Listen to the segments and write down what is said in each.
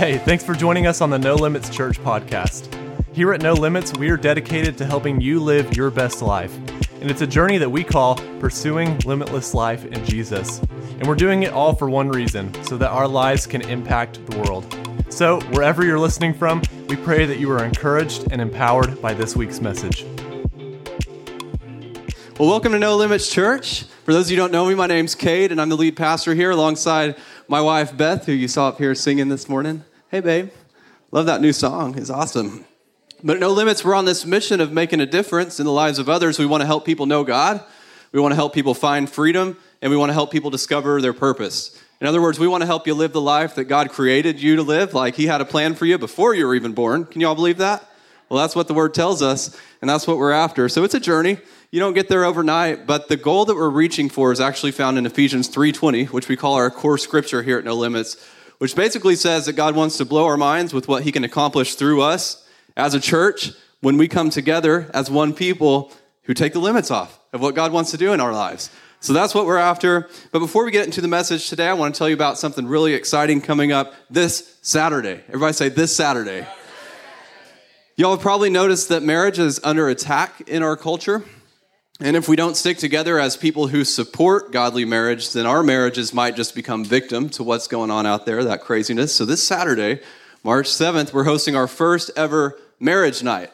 Hey, thanks for joining us on the No Limits Church podcast. Here at No Limits, we are dedicated to helping you live your best life. And it's a journey that we call Pursuing Limitless Life in Jesus. And we're doing it all for one reason so that our lives can impact the world. So, wherever you're listening from, we pray that you are encouraged and empowered by this week's message. Well, welcome to No Limits Church. For those of you who don't know me, my name's Cade, and I'm the lead pastor here alongside my wife, Beth, who you saw up here singing this morning. Hey, babe. Love that new song. It's awesome. But No Limits, we're on this mission of making a difference in the lives of others. We want to help people know God, we want to help people find freedom, and we want to help people discover their purpose. In other words, we want to help you live the life that God created you to live, like He had a plan for you before you were even born. Can you all believe that? Well, that's what the Word tells us, and that's what we're after. So it's a journey. You don't get there overnight, but the goal that we're reaching for is actually found in Ephesians 3:20, which we call our core scripture here at No Limits, which basically says that God wants to blow our minds with what he can accomplish through us as a church when we come together as one people who take the limits off of what God wants to do in our lives. So that's what we're after. But before we get into the message today, I want to tell you about something really exciting coming up this Saturday. Everybody say this Saturday. Y'all have probably noticed that marriage is under attack in our culture. And if we don't stick together as people who support godly marriage, then our marriages might just become victim to what's going on out there, that craziness. So this Saturday, March 7th, we're hosting our first ever marriage night.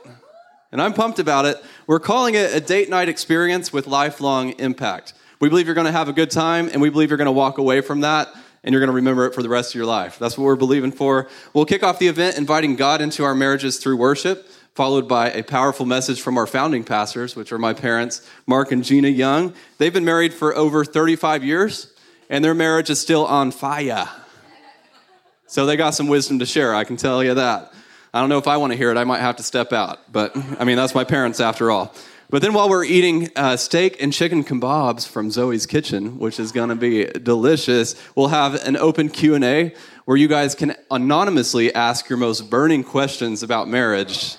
And I'm pumped about it. We're calling it a date night experience with lifelong impact. We believe you're going to have a good time, and we believe you're going to walk away from that and you're going to remember it for the rest of your life. That's what we're believing for. We'll kick off the event inviting God into our marriages through worship followed by a powerful message from our founding pastors, which are my parents, Mark and Gina Young. They've been married for over 35 years, and their marriage is still on fire. So they got some wisdom to share, I can tell you that. I don't know if I want to hear it, I might have to step out, but I mean, that's my parents after all. But then while we're eating uh, steak and chicken kebabs from Zoe's Kitchen, which is going to be delicious, we'll have an open Q&A where you guys can anonymously ask your most burning questions about marriage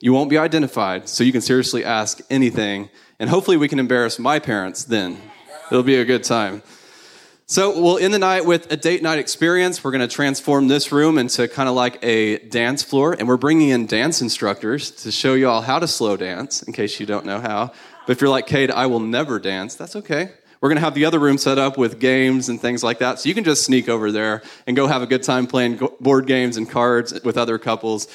you won't be identified, so you can seriously ask anything. And hopefully, we can embarrass my parents then. It'll be a good time. So, we'll end the night with a date night experience. We're going to transform this room into kind of like a dance floor, and we're bringing in dance instructors to show you all how to slow dance, in case you don't know how. But if you're like, Cade, I will never dance, that's okay. We're going to have the other room set up with games and things like that. So you can just sneak over there and go have a good time playing board games and cards with other couples.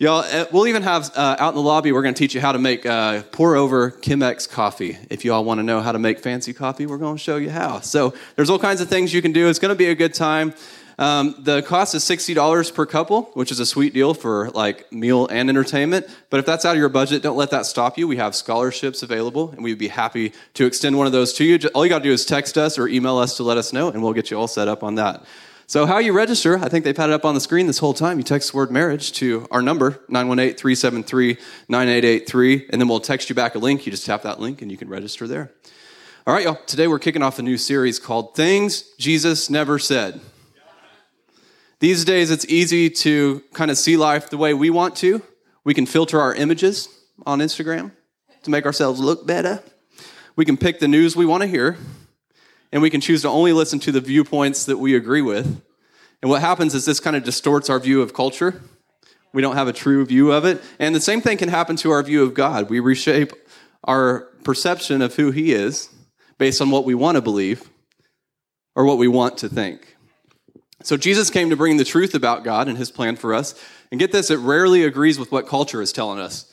Y'all, uh, we'll even have uh, out in the lobby, we're going to teach you how to make uh, pour over Chemex coffee. If you all want to know how to make fancy coffee, we're going to show you how. So there's all kinds of things you can do. It's going to be a good time. Um, the cost is $60 per couple, which is a sweet deal for like meal and entertainment. But if that's out of your budget, don't let that stop you. We have scholarships available, and we'd be happy to extend one of those to you. All you got to do is text us or email us to let us know, and we'll get you all set up on that. So, how you register, I think they've had it up on the screen this whole time. You text the word marriage to our number, 918 373 9883, and then we'll text you back a link. You just tap that link and you can register there. All right, y'all. Today we're kicking off a new series called Things Jesus Never Said. These days it's easy to kind of see life the way we want to. We can filter our images on Instagram to make ourselves look better. We can pick the news we want to hear and we can choose to only listen to the viewpoints that we agree with. And what happens is this kind of distorts our view of culture. We don't have a true view of it. And the same thing can happen to our view of God. We reshape our perception of who He is based on what we want to believe or what we want to think. So Jesus came to bring the truth about God and His plan for us. And get this, it rarely agrees with what culture is telling us.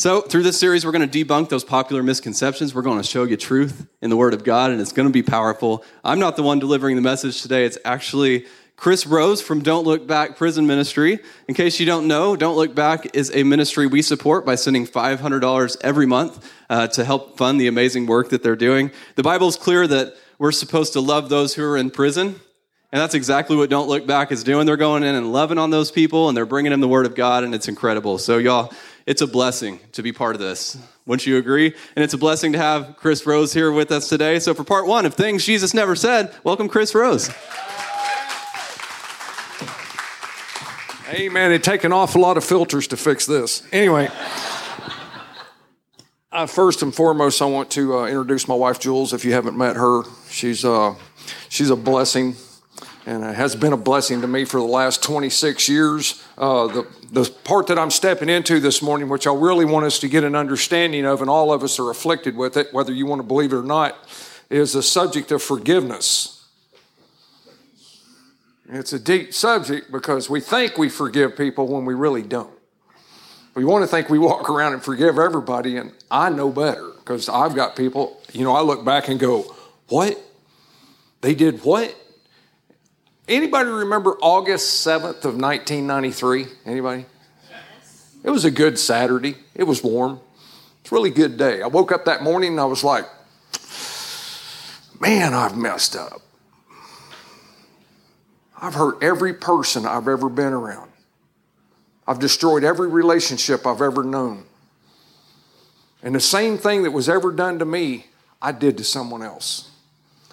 So, through this series, we're going to debunk those popular misconceptions. We're going to show you truth in the Word of God, and it's going to be powerful. I'm not the one delivering the message today, it's actually Chris Rose from Don't Look Back Prison Ministry. In case you don't know, Don't Look Back is a ministry we support by sending $500 every month uh, to help fund the amazing work that they're doing. The Bible is clear that we're supposed to love those who are in prison. And that's exactly what Don't Look Back is doing. They're going in and loving on those people and they're bringing them the Word of God, and it's incredible. So, y'all, it's a blessing to be part of this. Wouldn't you agree? And it's a blessing to have Chris Rose here with us today. So, for part one of Things Jesus Never Said, welcome Chris Rose. Hey, man, it take an awful lot of filters to fix this. Anyway, uh, first and foremost, I want to uh, introduce my wife, Jules. If you haven't met her, she's, uh, she's a blessing and it has been a blessing to me for the last 26 years. Uh, the, the part that I'm stepping into this morning, which I really want us to get an understanding of, and all of us are afflicted with it, whether you want to believe it or not, is the subject of forgiveness. It's a deep subject because we think we forgive people when we really don't. We want to think we walk around and forgive everybody, and I know better because I've got people, you know, I look back and go, What? They did what? Anybody remember August 7th of 1993? Anybody? Yes. It was a good Saturday. It was warm. It's a really good day. I woke up that morning and I was like, man, I've messed up. I've hurt every person I've ever been around. I've destroyed every relationship I've ever known. And the same thing that was ever done to me, I did to someone else.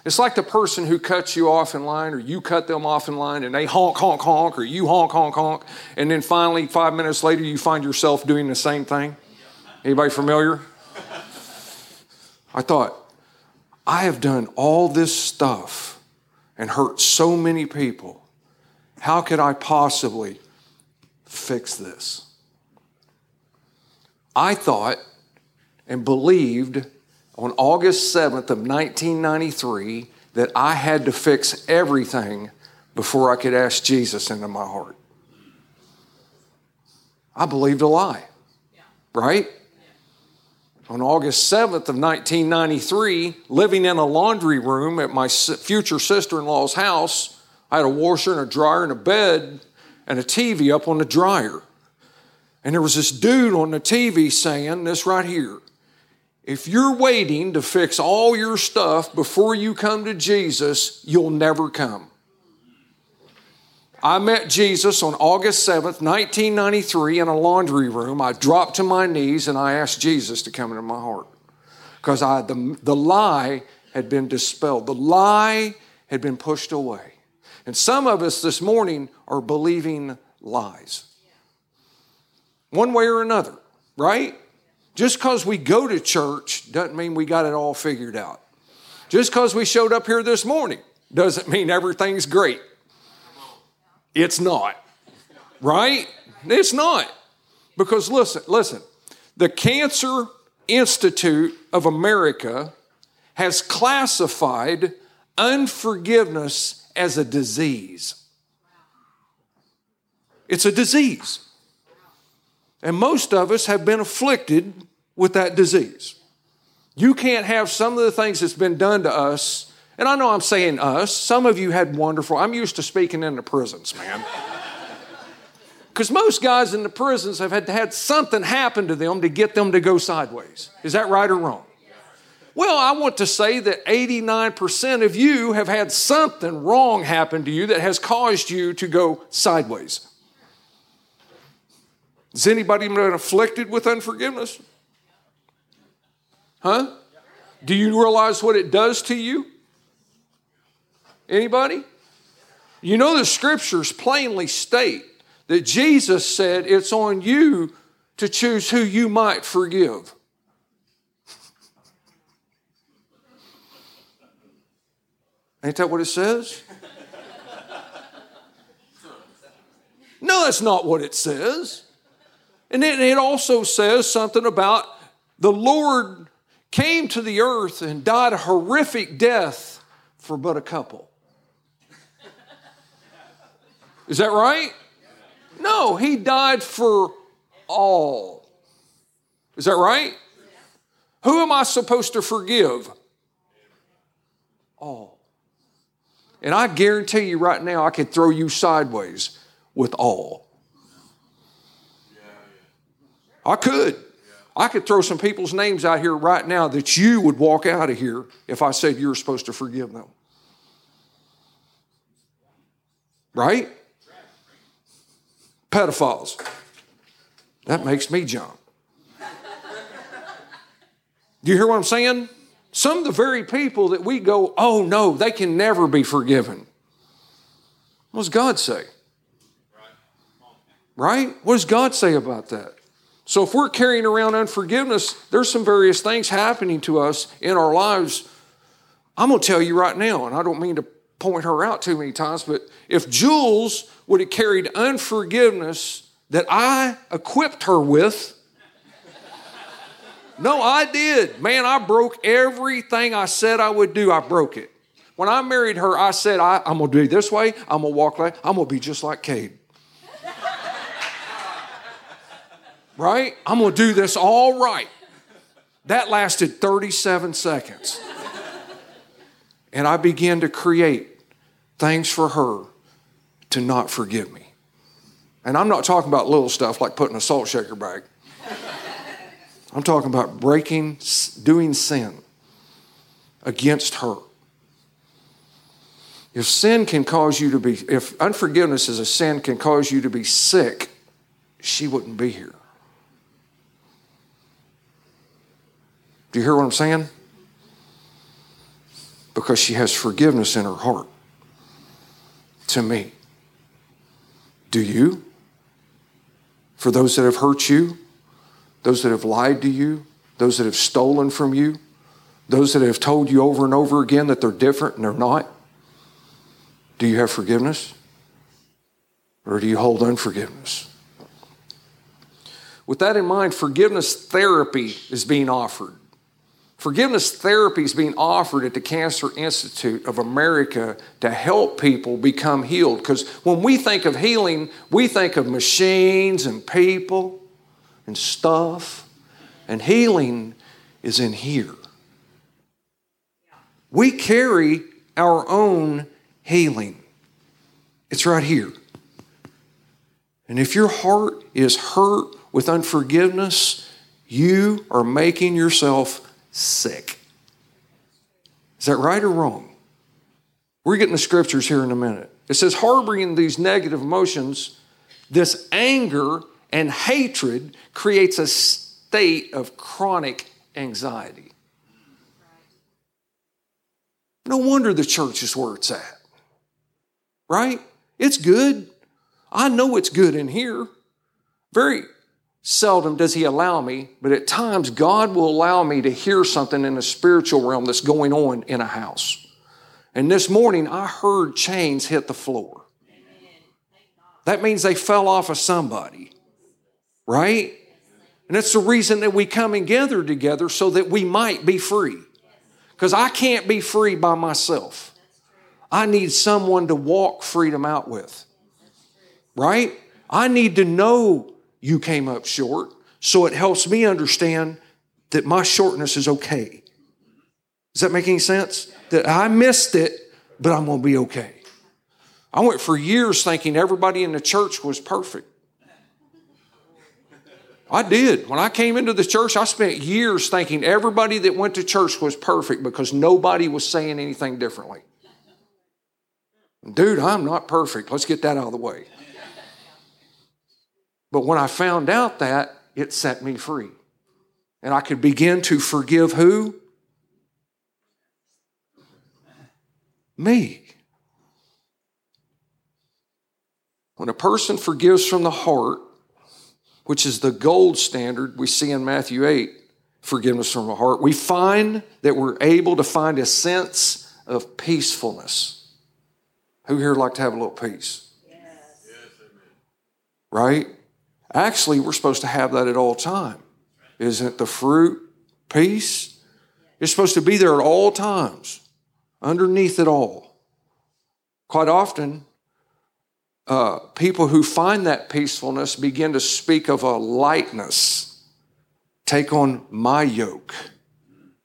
It's like the person who cuts you off in line, or you cut them off in line, and they honk, honk, honk, or you honk, honk, honk, and then finally, five minutes later, you find yourself doing the same thing. Anybody familiar? I thought, I have done all this stuff and hurt so many people. How could I possibly fix this? I thought and believed on August 7th of 1993 that I had to fix everything before I could ask Jesus into my heart. I believed a lie, right? On August 7th of 1993, living in a laundry room at my future sister-in-law's house, I had a washer and a dryer and a bed and a TV up on the dryer. And there was this dude on the TV saying this right here if you're waiting to fix all your stuff before you come to Jesus, you'll never come. I met Jesus on August 7th, 1993, in a laundry room. I dropped to my knees and I asked Jesus to come into my heart because I, the, the lie had been dispelled, the lie had been pushed away. And some of us this morning are believing lies, one way or another, right? Just because we go to church doesn't mean we got it all figured out. Just because we showed up here this morning doesn't mean everything's great. It's not. Right? It's not. Because listen, listen, the Cancer Institute of America has classified unforgiveness as a disease. It's a disease. And most of us have been afflicted with that disease. You can't have some of the things that's been done to us. And I know I'm saying us. Some of you had wonderful. I'm used to speaking in the prisons, man. Because most guys in the prisons have had to had something happen to them to get them to go sideways. Is that right or wrong? Well, I want to say that 89% of you have had something wrong happen to you that has caused you to go sideways. Has anybody been afflicted with unforgiveness? Huh? Do you realize what it does to you? Anybody? You know the scriptures plainly state that Jesus said it's on you to choose who you might forgive. Ain't that what it says? No, that's not what it says. And then it also says something about the Lord came to the earth and died a horrific death for but a couple. Is that right? No, he died for all. Is that right? Who am I supposed to forgive? All. And I guarantee you right now, I could throw you sideways with all. I could. I could throw some people's names out here right now that you would walk out of here if I said you were supposed to forgive them. Right? Pedophiles. That makes me jump. Do you hear what I'm saying? Some of the very people that we go, oh no, they can never be forgiven. What does God say? Right? What does God say about that? So if we're carrying around unforgiveness, there's some various things happening to us in our lives. I'm going to tell you right now, and I don't mean to point her out too many times, but if Jules would have carried unforgiveness that I equipped her with, no, I did. Man, I broke everything I said I would do, I broke it. When I married her, I said, I, am going to do this way, I'm going to walk like, I'm going to be just like Cade. Right? I'm going to do this all right. That lasted 37 seconds. And I began to create things for her to not forgive me. And I'm not talking about little stuff like putting a salt shaker bag. I'm talking about breaking, doing sin against her. If sin can cause you to be, if unforgiveness is a sin can cause you to be sick, she wouldn't be here. Do you hear what I'm saying? Because she has forgiveness in her heart to me. Do you? For those that have hurt you, those that have lied to you, those that have stolen from you, those that have told you over and over again that they're different and they're not? Do you have forgiveness? Or do you hold unforgiveness? With that in mind, forgiveness therapy is being offered. Forgiveness therapy is being offered at the Cancer Institute of America to help people become healed. Because when we think of healing, we think of machines and people and stuff. And healing is in here. We carry our own healing, it's right here. And if your heart is hurt with unforgiveness, you are making yourself sick. Is that right or wrong? We're getting the scriptures here in a minute. It says, harboring these negative emotions, this anger and hatred creates a state of chronic anxiety. No wonder the church is where it's at. Right? It's good. I know it's good in here. Very Seldom does He allow me, but at times God will allow me to hear something in the spiritual realm that's going on in a house. And this morning I heard chains hit the floor. That means they fell off of somebody, right? And that's the reason that we come and gather together so that we might be free. Because I can't be free by myself. I need someone to walk freedom out with, right? I need to know you came up short. So it helps me understand that my shortness is okay. Does that make any sense? That I missed it, but I'm going to be okay. I went for years thinking everybody in the church was perfect. I did. When I came into the church, I spent years thinking everybody that went to church was perfect because nobody was saying anything differently. Dude, I'm not perfect. Let's get that out of the way. But when I found out that, it set me free. And I could begin to forgive who? Me. When a person forgives from the heart, which is the gold standard we see in Matthew 8, forgiveness from the heart, we find that we're able to find a sense of peacefulness. Who here like to have a little peace? Yes. Right? Actually, we're supposed to have that at all time. Isn't the fruit peace? It's supposed to be there at all times, underneath it all. Quite often, uh, people who find that peacefulness begin to speak of a lightness. Take on my yoke.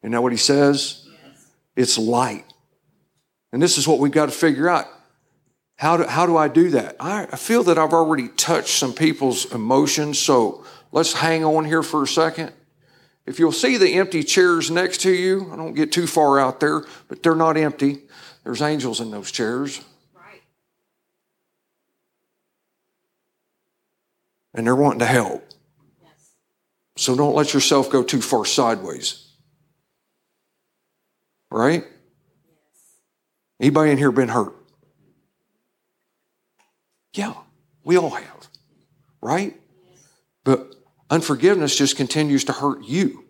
You know what he says? Yes. It's light. And this is what we've got to figure out. How do, how do I do that? I, feel that I've already touched some people's emotions, so let's hang on here for a second. If you'll see the empty chairs next to you, I don't get too far out there, but they're not empty. There's angels in those chairs. Right. And they're wanting to help. Yes. So don't let yourself go too far sideways. Right? Yes. Anybody in here been hurt? Yeah, we all have, right? But unforgiveness just continues to hurt you.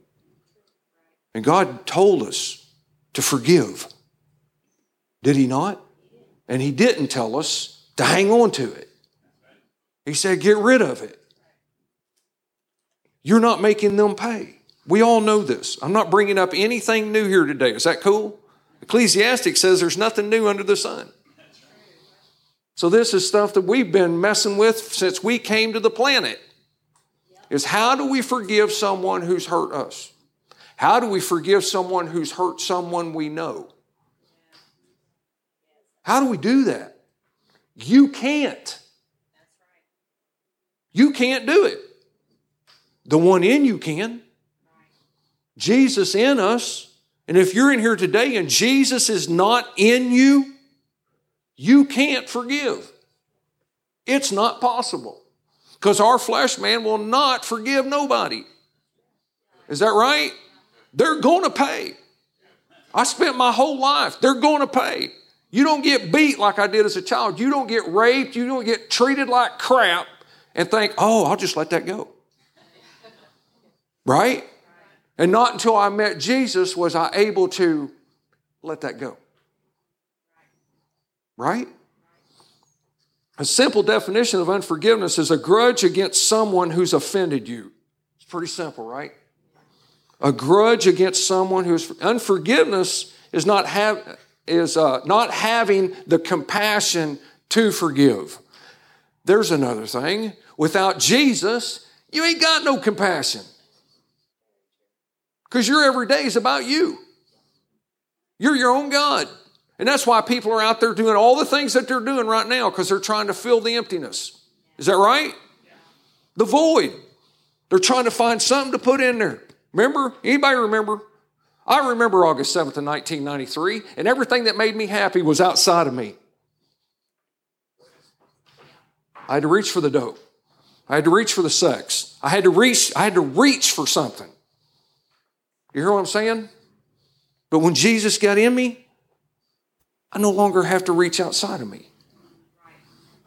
And God told us to forgive. Did He not? And he didn't tell us to hang on to it. He said, get rid of it. You're not making them pay. We all know this. I'm not bringing up anything new here today. Is that cool? Ecclesiastic says there's nothing new under the sun. So this is stuff that we've been messing with since we came to the planet. Is how do we forgive someone who's hurt us? How do we forgive someone who's hurt someone we know? How do we do that? You can't. You can't do it. The one in you can. Jesus in us. And if you're in here today and Jesus is not in you, you can't forgive. It's not possible. Because our flesh man will not forgive nobody. Is that right? They're going to pay. I spent my whole life, they're going to pay. You don't get beat like I did as a child. You don't get raped. You don't get treated like crap and think, oh, I'll just let that go. Right? And not until I met Jesus was I able to let that go. Right? A simple definition of unforgiveness is a grudge against someone who's offended you. It's pretty simple, right? A grudge against someone who's unforgiveness is not have is uh, not having the compassion to forgive. There's another thing. Without Jesus, you ain't got no compassion. Because your every day is about you. You're your own God. And that's why people are out there doing all the things that they're doing right now because they're trying to fill the emptiness. Is that right? The void. They're trying to find something to put in there. Remember? Anybody remember? I remember August 7th of 1993, and everything that made me happy was outside of me. I had to reach for the dope. I had to reach for the sex. I had to reach, I had to reach for something. You hear what I'm saying? But when Jesus got in me, I no longer have to reach outside of me.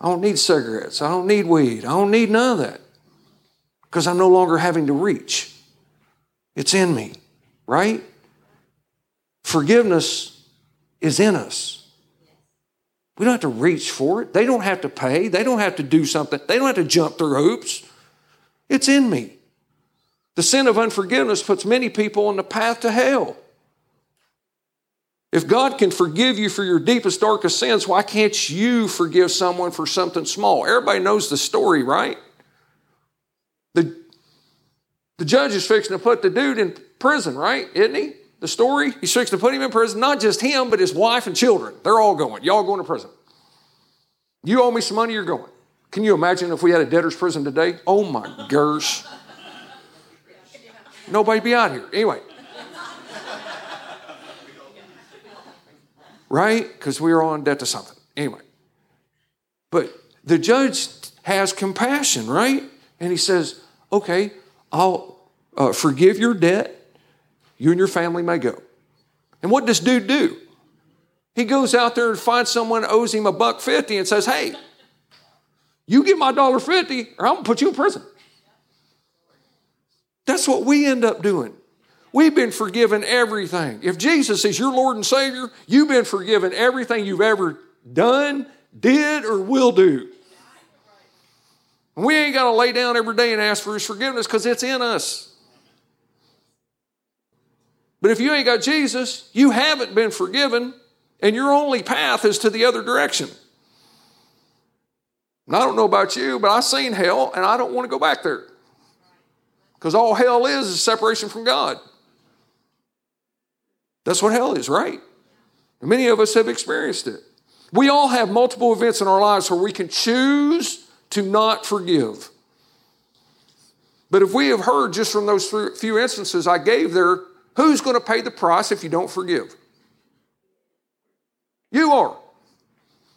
I don't need cigarettes. I don't need weed. I don't need none of that. Because I'm no longer having to reach. It's in me, right? Forgiveness is in us. We don't have to reach for it. They don't have to pay. They don't have to do something. They don't have to jump through hoops. It's in me. The sin of unforgiveness puts many people on the path to hell. If God can forgive you for your deepest, darkest sins, why can't you forgive someone for something small? Everybody knows the story, right? The, the judge is fixing to put the dude in prison, right? Isn't he? the story? He's fixing to put him in prison. Not just him, but his wife and children. They're all going. Y'all going to prison. You owe me some money, you're going. Can you imagine if we had a debtor's prison today? Oh my gosh. Nobody be out here. Anyway. Right? Because we are all in debt to something. Anyway. But the judge has compassion, right? And he says, okay, I'll uh, forgive your debt you and your family may go. And what does dude do? He goes out there and finds someone owes him a buck fifty and says, Hey, you give my dollar fifty, or I'm gonna put you in prison. That's what we end up doing. We've been forgiven everything. If Jesus is your Lord and Savior, you've been forgiven everything you've ever done, did, or will do. And we ain't got to lay down every day and ask for His forgiveness because it's in us. But if you ain't got Jesus, you haven't been forgiven, and your only path is to the other direction. And I don't know about you, but I've seen hell, and I don't want to go back there. Because all hell is is separation from God. That's what hell is, right? Many of us have experienced it. We all have multiple events in our lives where we can choose to not forgive. But if we have heard just from those few instances I gave there, Who's going to pay the price if you don't forgive? You are.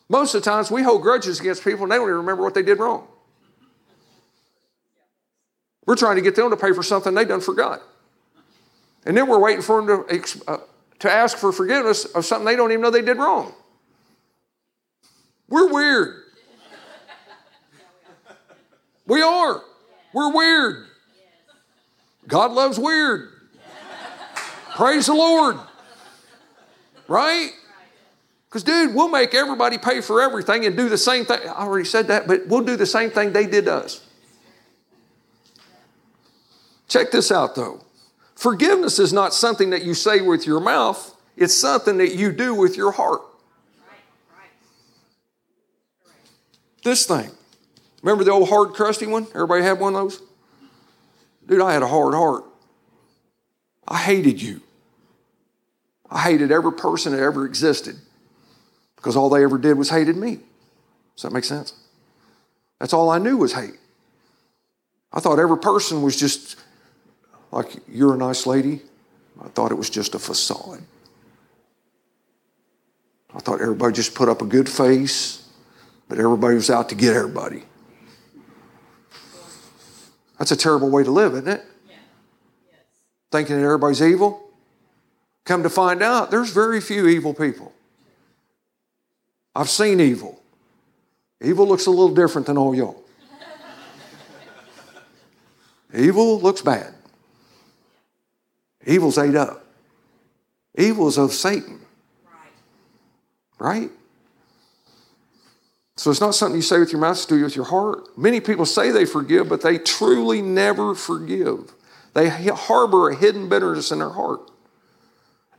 Most of the times we hold grudges against people and they don't even remember what they did wrong. We're trying to get them to pay for something they done forgot. And then we're waiting for them to, uh, to ask for forgiveness of something they don't even know they did wrong. We're weird. We are. We're weird. God loves weird. Praise the Lord. Right? Because, dude, we'll make everybody pay for everything and do the same thing. I already said that, but we'll do the same thing they did to us. Check this out, though. Forgiveness is not something that you say with your mouth, it's something that you do with your heart. This thing. Remember the old hard, crusty one? Everybody had one of those? Dude, I had a hard heart. I hated you. I hated every person that ever existed because all they ever did was hated me. Does that make sense? That's all I knew was hate. I thought every person was just like, you're a nice lady. I thought it was just a facade. I thought everybody just put up a good face, but everybody was out to get everybody. That's a terrible way to live, isn't it? Thinking that everybody's evil. Come to find out, there's very few evil people. I've seen evil. Evil looks a little different than all y'all. evil looks bad. Evil's ate up. Evil is of Satan. Right? So it's not something you say with your mouth, it's do with your heart. Many people say they forgive, but they truly never forgive. They harbor a hidden bitterness in their heart.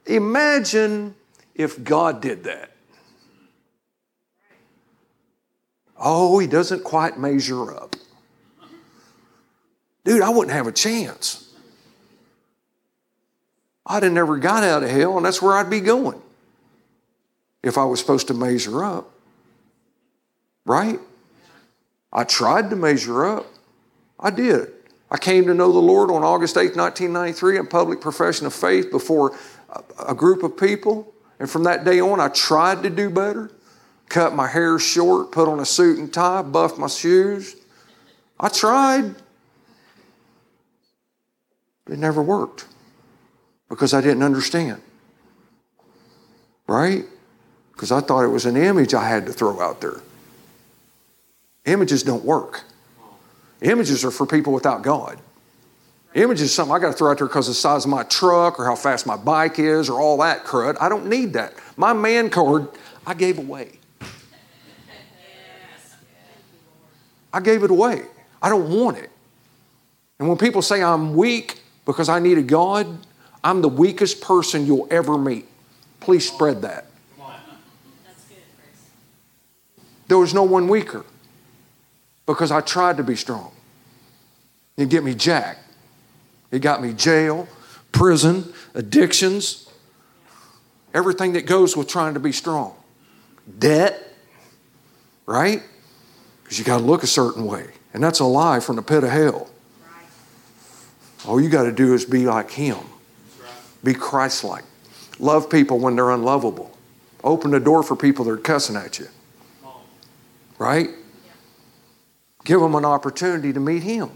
Imagine if God did that. Oh, he doesn't quite measure up. Dude, I wouldn't have a chance. I'd have never got out of hell, and that's where I'd be going if I was supposed to measure up. Right? I tried to measure up. I did. I came to know the Lord on August 8, 1993, in public profession of faith before a group of people. And from that day on, I tried to do better. Cut my hair short, put on a suit and tie, buffed my shoes. I tried. It never worked because I didn't understand. Right? Because I thought it was an image I had to throw out there. Images don't work. Images are for people without God. Images is something I got to throw out there because of the size of my truck or how fast my bike is or all that crud. I don't need that. My man card, I gave away. I gave it away. I don't want it. And when people say I'm weak because I need a God, I'm the weakest person you'll ever meet. Please spread that. There was no one weaker because I tried to be strong. You get me jacked. It got me jail, prison, addictions, everything that goes with trying to be strong. Debt, right? Because you got to look a certain way. And that's a lie from the pit of hell. All you got to do is be like Him, be Christ like. Love people when they're unlovable. Open the door for people that are cussing at you. Right? Give them an opportunity to meet Him.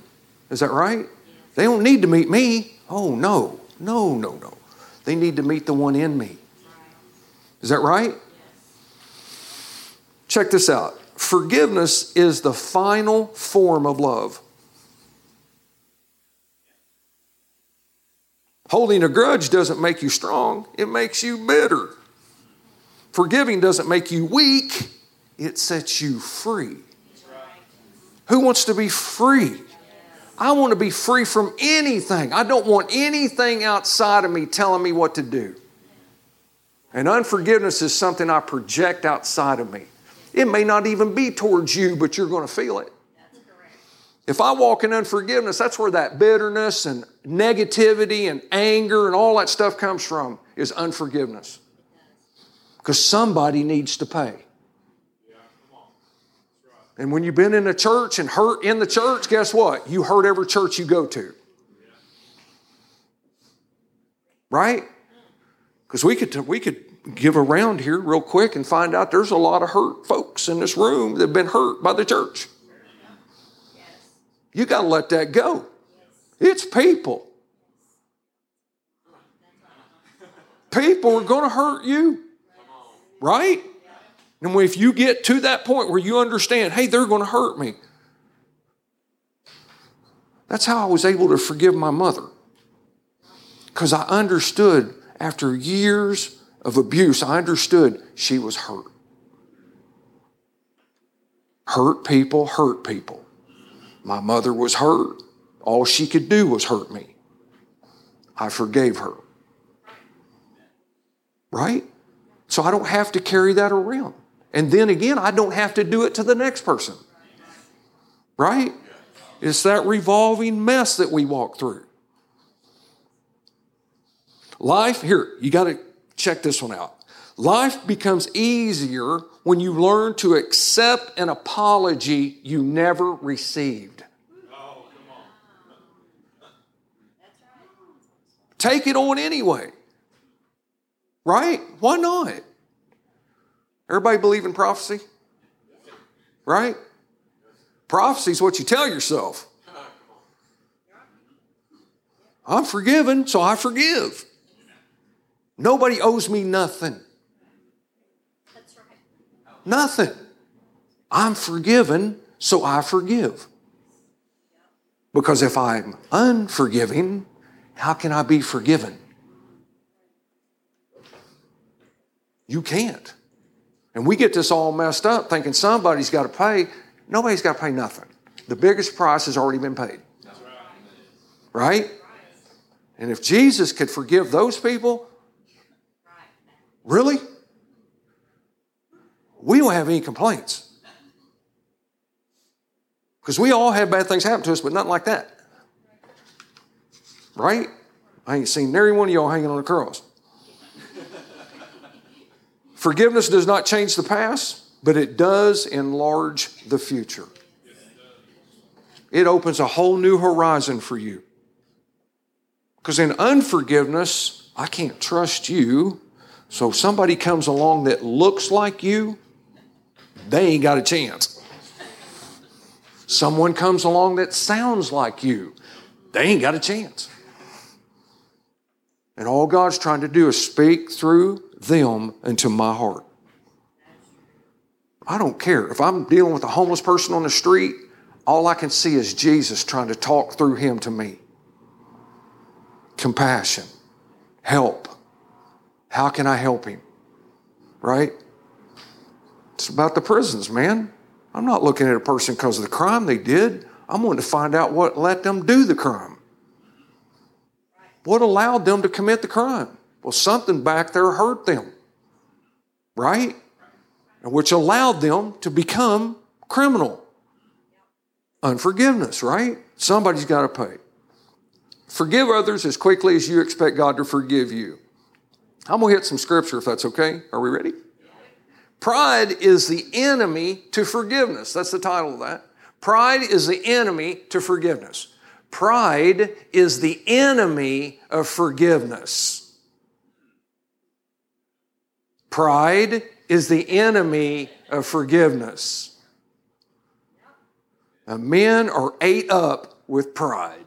Is that right? They don't need to meet me. Oh, no, no, no, no. They need to meet the one in me. Is that right? Check this out. Forgiveness is the final form of love. Holding a grudge doesn't make you strong, it makes you bitter. Forgiving doesn't make you weak, it sets you free. Who wants to be free? I want to be free from anything. I don't want anything outside of me telling me what to do. And unforgiveness is something I project outside of me. It may not even be towards you, but you're going to feel it. If I walk in unforgiveness, that's where that bitterness and negativity and anger and all that stuff comes from, is unforgiveness. Because somebody needs to pay. And when you've been in a church and hurt in the church, guess what? You hurt every church you go to. Right? Because we could, we could give around here real quick and find out there's a lot of hurt folks in this room that have been hurt by the church. You got to let that go. It's people. People are going to hurt you. Right? And if you get to that point where you understand, hey, they're going to hurt me. That's how I was able to forgive my mother. Because I understood after years of abuse, I understood she was hurt. Hurt people hurt people. My mother was hurt. All she could do was hurt me. I forgave her. Right? So I don't have to carry that around. And then again, I don't have to do it to the next person. Right? It's that revolving mess that we walk through. Life, here, you got to check this one out. Life becomes easier when you learn to accept an apology you never received. Take it on anyway. Right? Why not? Everybody believe in prophecy? Right? Prophecy is what you tell yourself. I'm forgiven, so I forgive. Nobody owes me nothing. Nothing. I'm forgiven, so I forgive. Because if I'm unforgiving, how can I be forgiven? You can't. And we get this all messed up thinking somebody's got to pay. Nobody's got to pay nothing. The biggest price has already been paid. Right? And if Jesus could forgive those people, really? We don't have any complaints. Because we all have bad things happen to us, but nothing like that. Right? I ain't seen nary one of y'all hanging on a cross. Forgiveness does not change the past, but it does enlarge the future. It opens a whole new horizon for you. Because in unforgiveness, I can't trust you. So if somebody comes along that looks like you, they ain't got a chance. Someone comes along that sounds like you, they ain't got a chance. And all God's trying to do is speak through them into my heart. I don't care. If I'm dealing with a homeless person on the street, all I can see is Jesus trying to talk through him to me. Compassion, help. How can I help him? Right? It's about the prisons, man. I'm not looking at a person because of the crime they did. I'm wanting to find out what let them do the crime. What allowed them to commit the crime? Well, something back there hurt them, right? Which allowed them to become criminal. Unforgiveness, right? Somebody's got to pay. Forgive others as quickly as you expect God to forgive you. I'm going to hit some scripture if that's okay. Are we ready? Pride is the enemy to forgiveness. That's the title of that. Pride is the enemy to forgiveness. Pride is the enemy of forgiveness. Pride is the enemy of forgiveness. Now, men are ate up with pride.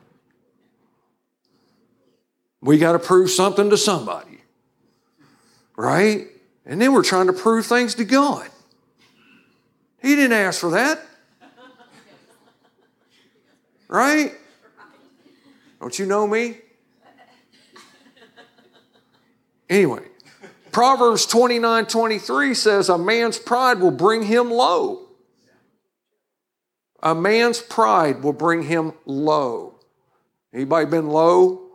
We got to prove something to somebody, right? And then we're trying to prove things to God. He didn't ask for that. Right? Don't you know me? Anyway, Proverbs 29 23 says, A man's pride will bring him low. A man's pride will bring him low. Anybody been low?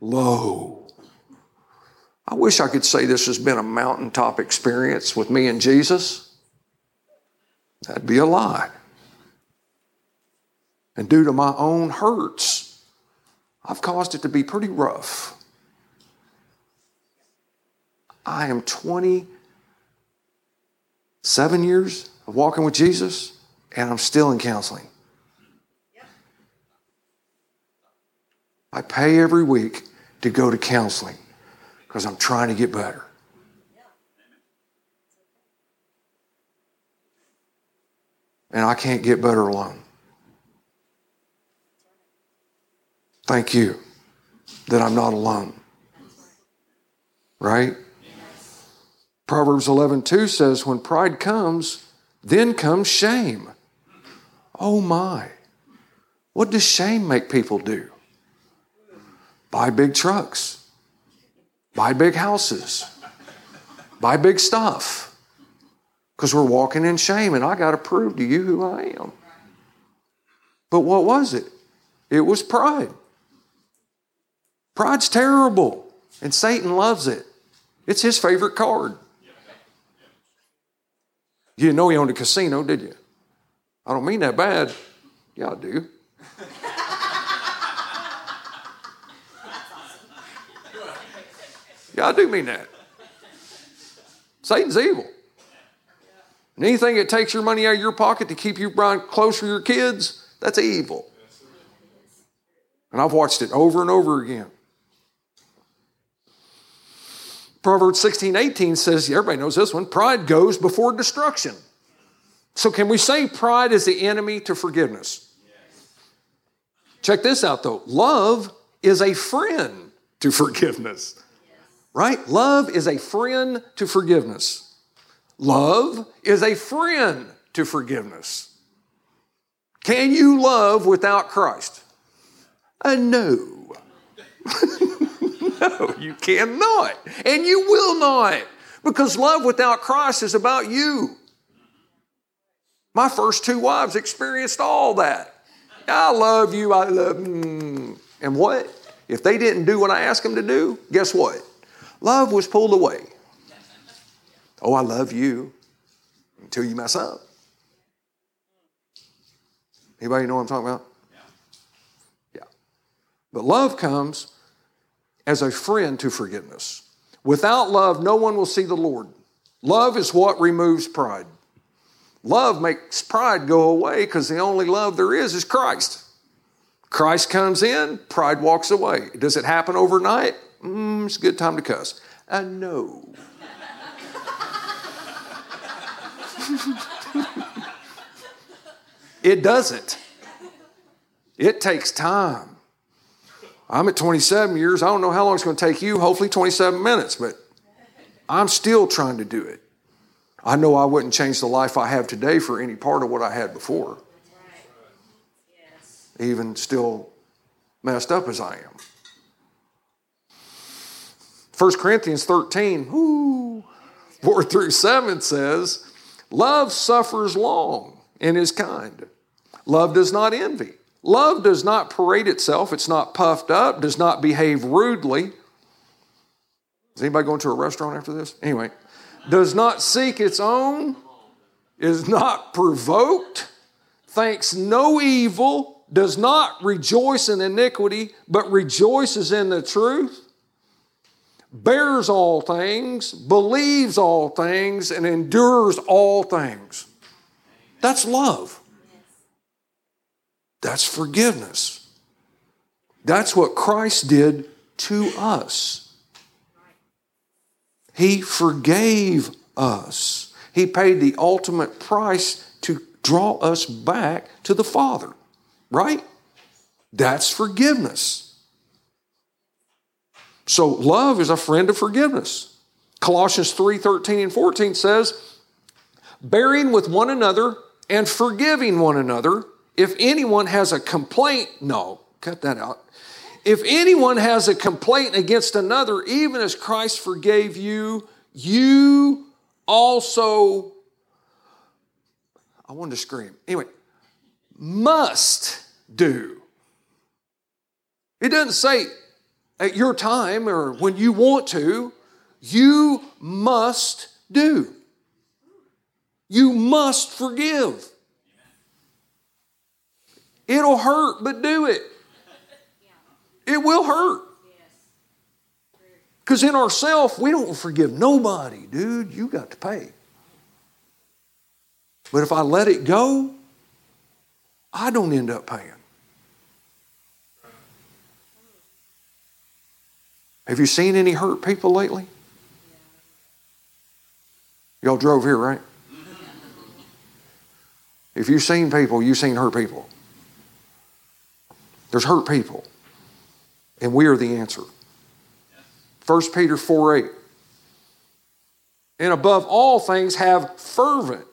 Low. I wish I could say this has been a mountaintop experience with me and Jesus. That'd be a lie. And due to my own hurts, I've caused it to be pretty rough. I am 27 years of walking with Jesus, and I'm still in counseling. I pay every week to go to counseling because I'm trying to get better. And I can't get better alone. Thank you that I'm not alone. Right? Proverbs 11, 2 says, When pride comes, then comes shame. Oh my. What does shame make people do? Buy big trucks buy big houses, buy big stuff. Because we're walking in shame, and I got to prove to you who I am. But what was it? It was pride. Pride's terrible, and Satan loves it. It's his favorite card. You didn't know he owned a casino, did you? I don't mean that bad. Yeah, I do. Yeah, I do mean that. Satan's evil. And anything that takes your money out of your pocket to keep you close for your kids, that's evil. And I've watched it over and over again. Proverbs 16, 18 says, everybody knows this one pride goes before destruction. So, can we say pride is the enemy to forgiveness? Check this out though love is a friend to forgiveness. Right? Love is a friend to forgiveness. Love is a friend to forgiveness. Can you love without Christ? Uh, no. no, you cannot. And you will not. Because love without Christ is about you. My first two wives experienced all that. I love you. I love. Mm. And what? If they didn't do what I asked them to do, guess what? Love was pulled away. Oh, I love you until you mess up. Anybody know what I'm talking about? Yeah. But love comes as a friend to forgiveness. Without love, no one will see the Lord. Love is what removes pride. Love makes pride go away because the only love there is is Christ. Christ comes in, pride walks away. Does it happen overnight? Mm, it's a good time to cuss. I know. it doesn't. It takes time. I'm at 27 years. I don't know how long it's going to take you, hopefully 27 minutes, but I'm still trying to do it. I know I wouldn't change the life I have today for any part of what I had before. Even still messed up as I am. 1 Corinthians 13, whoo, 4 through 7 says, Love suffers long and is kind. Love does not envy. Love does not parade itself. It's not puffed up, does not behave rudely. Is anybody going to a restaurant after this? Anyway, does not seek its own, is not provoked, thinks no evil, does not rejoice in iniquity, but rejoices in the truth bears all things, believes all things, and endures all things. That's love. That's forgiveness. That's what Christ did to us. He forgave us. He paid the ultimate price to draw us back to the Father, right? That's forgiveness. So love is a friend of forgiveness. Colossians 3 13 and 14 says, bearing with one another and forgiving one another. If anyone has a complaint, no, cut that out. If anyone has a complaint against another, even as Christ forgave you, you also, I wanted to scream. Anyway, must do. It doesn't say at your time or when you want to, you must do. You must forgive. It'll hurt, but do it. It will hurt. Because in ourself, we don't forgive nobody, dude. You got to pay. But if I let it go, I don't end up paying. Have you seen any hurt people lately? Y'all drove here, right? If you've seen people, you've seen hurt people. There's hurt people. And we are the answer. 1 Peter 4 8. And above all things, have fervent,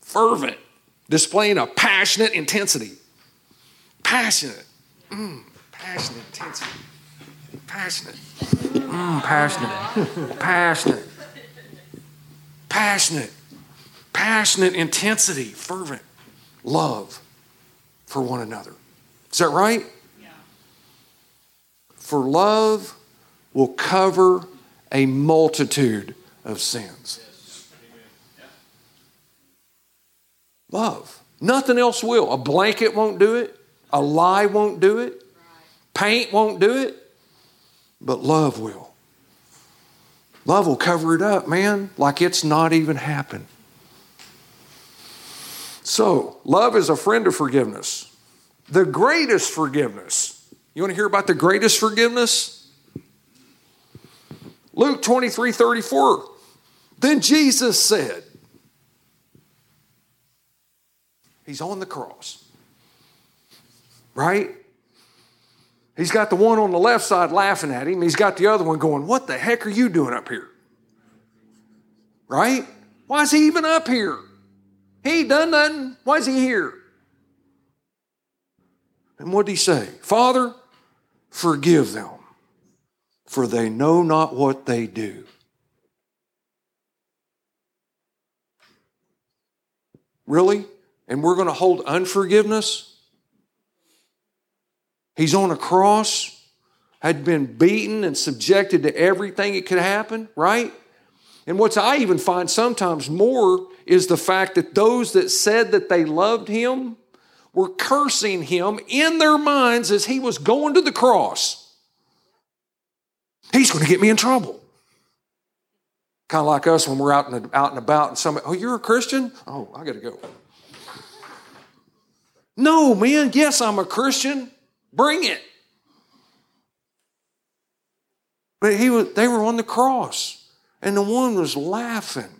fervent, displaying a passionate intensity. Passionate. Mm, passionate intensity Passionate. Mm, passionate. passionate. Passionate. Passionate intensity, fervent love for one another. Is that right? Yeah. For love will cover a multitude of sins. Love. Nothing else will. A blanket won't do it. A lie won't do it. Paint won't do it. But love will. Love will cover it up, man, like it's not even happened. So, love is a friend of forgiveness. The greatest forgiveness. You want to hear about the greatest forgiveness? Luke 23 34. Then Jesus said, He's on the cross. Right? He's got the one on the left side laughing at him. He's got the other one going, What the heck are you doing up here? Right? Why is he even up here? He ain't done nothing. Why is he here? And what did he say? Father, forgive them, for they know not what they do. Really? And we're going to hold unforgiveness? He's on a cross, had been beaten and subjected to everything that could happen, right? And what I even find sometimes more is the fact that those that said that they loved him were cursing him in their minds as he was going to the cross. He's going to get me in trouble. Kind of like us when we're out and, out and about and somebody, oh, you're a Christian? Oh, I got to go. No, man, yes, I'm a Christian. Bring it. But he was, they were on the cross, and the one was laughing.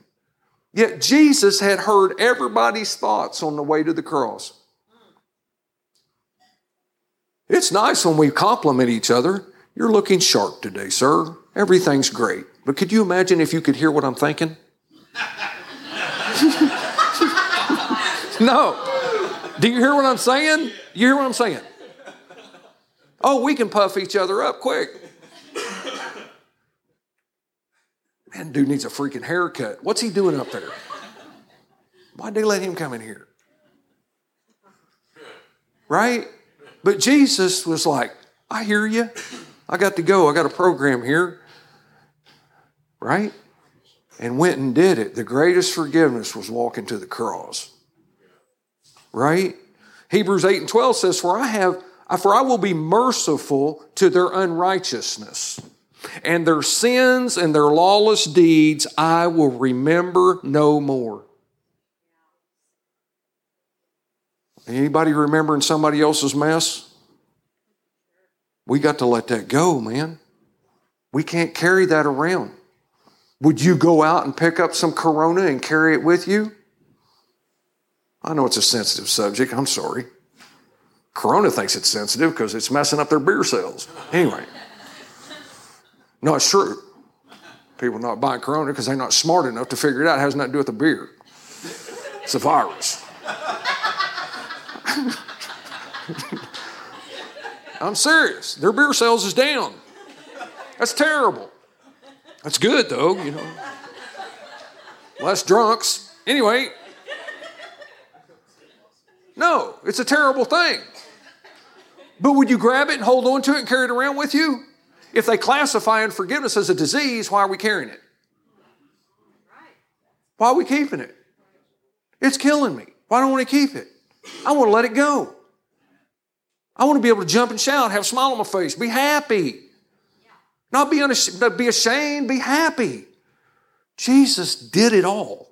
Yet Jesus had heard everybody's thoughts on the way to the cross. It's nice when we compliment each other. You're looking sharp today, sir. Everything's great. But could you imagine if you could hear what I'm thinking? no. Do you hear what I'm saying? You hear what I'm saying? Oh, we can puff each other up quick. Man, dude needs a freaking haircut. What's he doing up there? Why'd they let him come in here? Right? But Jesus was like, I hear you. I got to go. I got a program here. Right? And went and did it. The greatest forgiveness was walking to the cross. Right? Hebrews 8 and 12 says, For I have for I will be merciful to their unrighteousness, and their sins and their lawless deeds I will remember no more. Anybody remembering somebody else's mess? We got to let that go, man. We can't carry that around. Would you go out and pick up some corona and carry it with you? I know it's a sensitive subject. I'm sorry. Corona thinks it's sensitive because it's messing up their beer sales. Anyway, no, it's true. People not buying Corona because they're not smart enough to figure it out. It has nothing to do with the beer. It's a virus. I'm serious. Their beer sales is down. That's terrible. That's good though, you know. Less drunks. Anyway. No, it's a terrible thing. But would you grab it and hold on to it and carry it around with you? If they classify unforgiveness as a disease, why are we carrying it? Why are we keeping it? It's killing me. Why don't I want to keep it? I want to let it go. I want to be able to jump and shout, have a smile on my face, be happy. Not be, unash- be ashamed, be happy. Jesus did it all.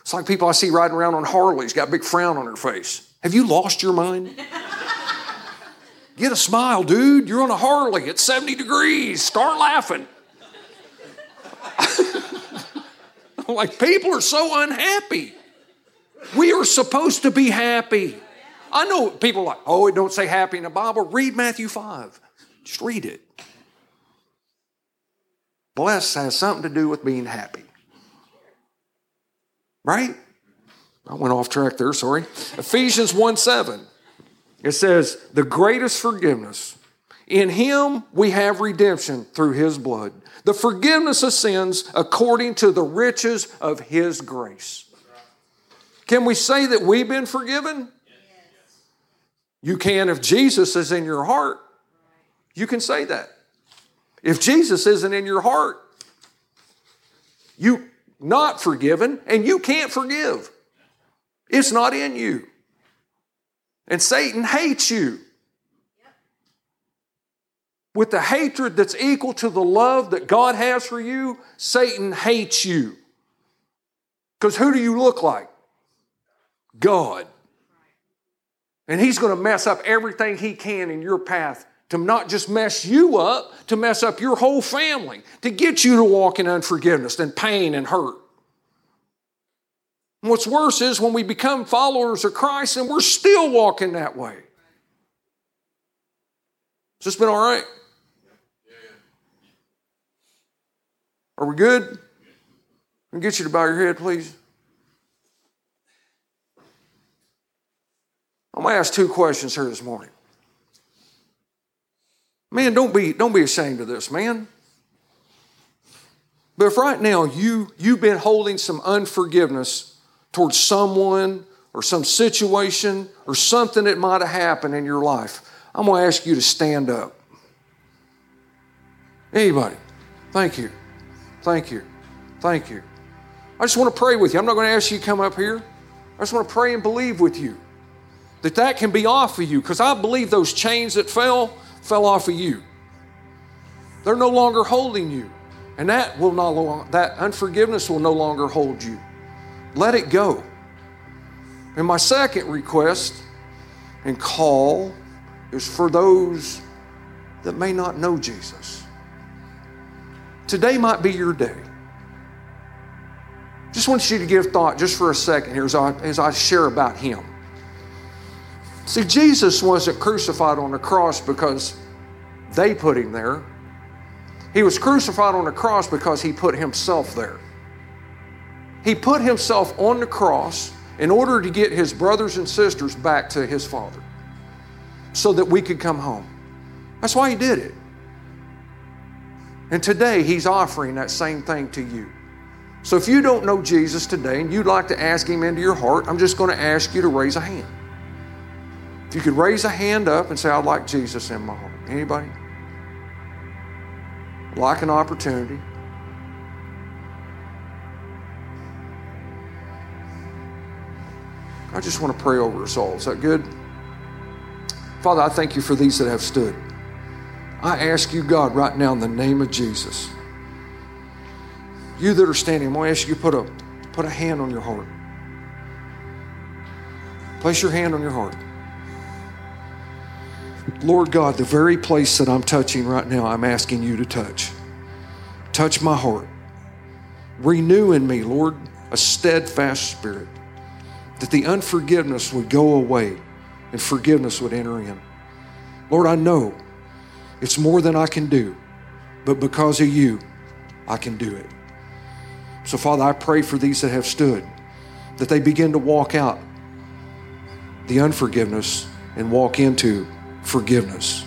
It's like people I see riding around on Harleys, got a big frown on their face. Have you lost your mind? Get a smile, dude. You're on a Harley. It's 70 degrees. Start laughing. like, people are so unhappy. We are supposed to be happy. I know people like, oh, it don't say happy in the Bible. Read Matthew 5. Just read it. Bless has something to do with being happy. Right? I went off track there, sorry. Ephesians 1 7. It says, the greatest forgiveness In him we have redemption through his blood, the forgiveness of sins according to the riches of his grace. Can we say that we've been forgiven? You can if Jesus is in your heart. You can say that. If Jesus isn't in your heart, you not forgiven and you can't forgive. It's not in you. And Satan hates you with the hatred that's equal to the love that God has for you, Satan hates you. Because who do you look like? God. And he's going to mess up everything he can in your path to not just mess you up, to mess up your whole family, to get you to walk in unforgiveness and pain and hurt. And what's worse is when we become followers of Christ and we're still walking that way. Has this been all right? Are we good? I'll get you to bow your head, please. I'm going to ask two questions here this morning. Man, don't be, don't be ashamed of this, man. But if right now you, you've been holding some unforgiveness towards someone or some situation or something that might have happened in your life, I'm going to ask you to stand up. Anybody? Thank you. Thank you. Thank you. I just want to pray with you. I'm not going to ask you to come up here. I just want to pray and believe with you that that can be off of you because I believe those chains that fell fell off of you. They're no longer holding you. And that will not that unforgiveness will no longer hold you. Let it go. And my second request and call is for those that may not know Jesus. Today might be your day. Just want you to give thought just for a second here as I, as I share about him. See, Jesus wasn't crucified on the cross because they put him there. He was crucified on the cross because he put himself there. He put himself on the cross in order to get his brothers and sisters back to his Father so that we could come home. That's why he did it. And today, He's offering that same thing to you. So if you don't know Jesus today and you'd like to ask Him into your heart, I'm just going to ask you to raise a hand. If you could raise a hand up and say, I'd like Jesus in my heart. Anybody? Like an opportunity. I just want to pray over us all. Is that good? Father, I thank you for these that have stood. I ask you, God, right now in the name of Jesus, you that are standing, I'm going to ask you to put a, put a hand on your heart. Place your hand on your heart. Lord God, the very place that I'm touching right now, I'm asking you to touch. Touch my heart. Renew in me, Lord, a steadfast spirit, that the unforgiveness would go away and forgiveness would enter in. Lord, I know it's more than I can do, but because of you, I can do it. So, Father, I pray for these that have stood, that they begin to walk out the unforgiveness and walk into forgiveness.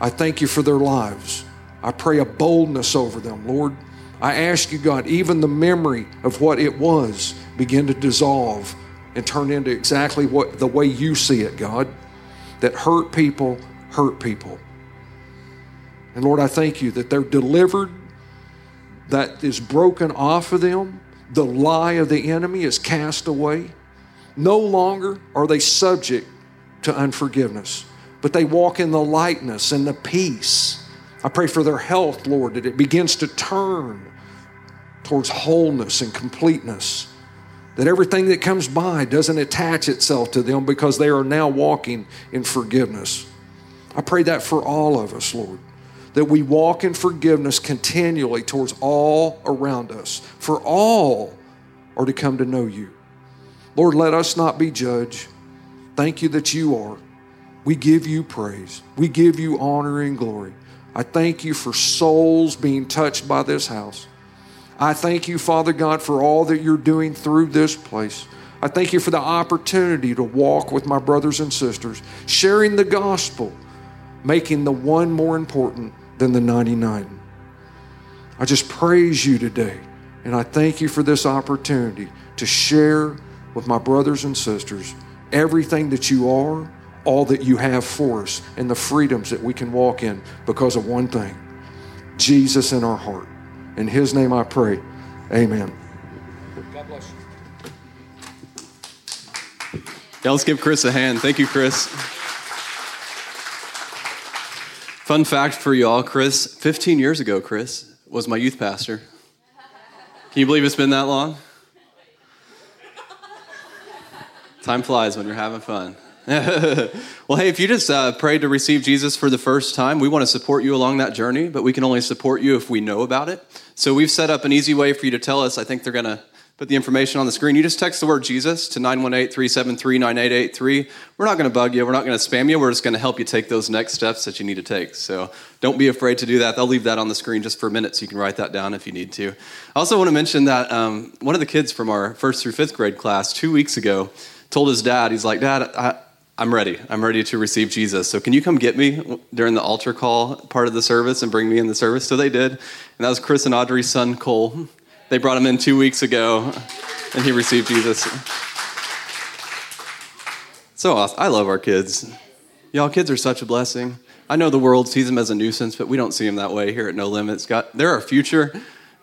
I thank you for their lives. I pray a boldness over them, Lord. I ask you, God, even the memory of what it was begin to dissolve and turn into exactly what the way you see it, God. That hurt people hurt people. And Lord, I thank you that they're delivered, that is broken off of them. The lie of the enemy is cast away. No longer are they subject to unforgiveness, but they walk in the lightness and the peace. I pray for their health, Lord, that it begins to turn towards wholeness and completeness. That everything that comes by doesn't attach itself to them because they are now walking in forgiveness. I pray that for all of us, Lord that we walk in forgiveness continually towards all around us, for all are to come to know you. Lord, let us not be judged. Thank you that you are. We give you praise. We give you honor and glory. I thank you for souls being touched by this house. I thank you, Father God, for all that you're doing through this place. I thank you for the opportunity to walk with my brothers and sisters, sharing the gospel making the one more important than the 99. I just praise you today, and I thank you for this opportunity to share with my brothers and sisters everything that you are, all that you have for us, and the freedoms that we can walk in because of one thing Jesus in our heart. In His name I pray. Amen. God bless you. Yeah, let's give Chris a hand. Thank you, Chris. Fun fact for y'all Chris, 15 years ago, Chris was my youth pastor. Can you believe it's been that long? Time flies when you're having fun. well, hey, if you just uh, prayed to receive Jesus for the first time, we want to support you along that journey, but we can only support you if we know about it. So we've set up an easy way for you to tell us. I think they're going to put the information on the screen. You just text the word Jesus to 918 373 9883. We're not going to bug you. We're not going to spam you. We're just going to help you take those next steps that you need to take. So don't be afraid to do that. They'll leave that on the screen just for a minute so you can write that down if you need to. I also want to mention that um, one of the kids from our first through fifth grade class two weeks ago told his dad, he's like, Dad, I, I'm ready. I'm ready to receive Jesus. So can you come get me during the altar call part of the service and bring me in the service? So they did. And that was Chris and Audrey's son, Cole. They brought him in two weeks ago and he received Jesus. So awesome. I love our kids. Y'all, kids are such a blessing. I know the world sees them as a nuisance, but we don't see them that way here at No Limits. God, they're our future.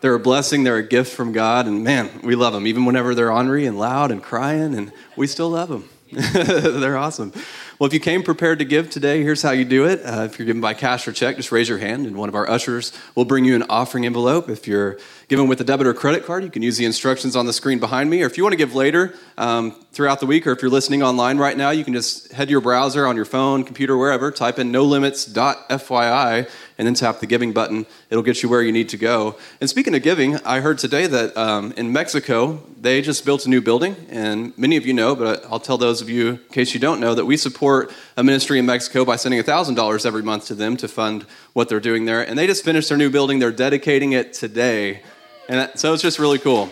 They're a blessing. They're a gift from God. And man, we love them. Even whenever they're ornery and loud and crying, and we still love them. They're awesome. Well, if you came prepared to give today, here's how you do it. Uh, if you're giving by cash or check, just raise your hand, and one of our ushers will bring you an offering envelope. If you're giving with a debit or credit card, you can use the instructions on the screen behind me. Or if you want to give later um, throughout the week, or if you're listening online right now, you can just head to your browser on your phone, computer, wherever, type in nolimits.fyi, and then tap the giving button. It'll get you where you need to go. And speaking of giving, I heard today that um, in Mexico, they just built a new building. And many of you know, but I'll tell those of you, in case you don't know, that we support a ministry in Mexico by sending $1,000 every month to them to fund what they're doing there. And they just finished their new building, they're dedicating it today. And so it's just really cool.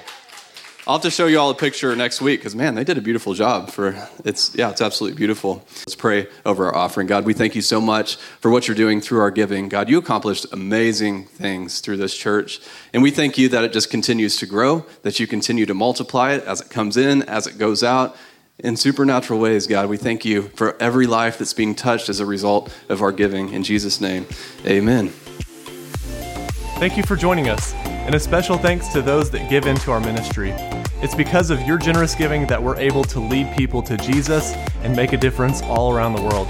I'll have to show you all a picture next week because man, they did a beautiful job. For it's yeah, it's absolutely beautiful. Let's pray over our offering. God, we thank you so much for what you're doing through our giving. God, you accomplished amazing things through this church, and we thank you that it just continues to grow, that you continue to multiply it as it comes in, as it goes out. In supernatural ways, God, we thank you for every life that's being touched as a result of our giving. In Jesus' name, amen. Thank you for joining us, and a special thanks to those that give into our ministry. It's because of your generous giving that we're able to lead people to Jesus and make a difference all around the world.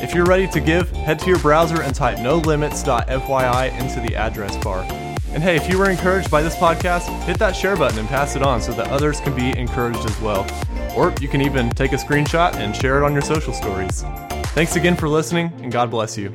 If you're ready to give, head to your browser and type nolimits.fyi into the address bar. And hey, if you were encouraged by this podcast, hit that share button and pass it on so that others can be encouraged as well. Or you can even take a screenshot and share it on your social stories. Thanks again for listening, and God bless you.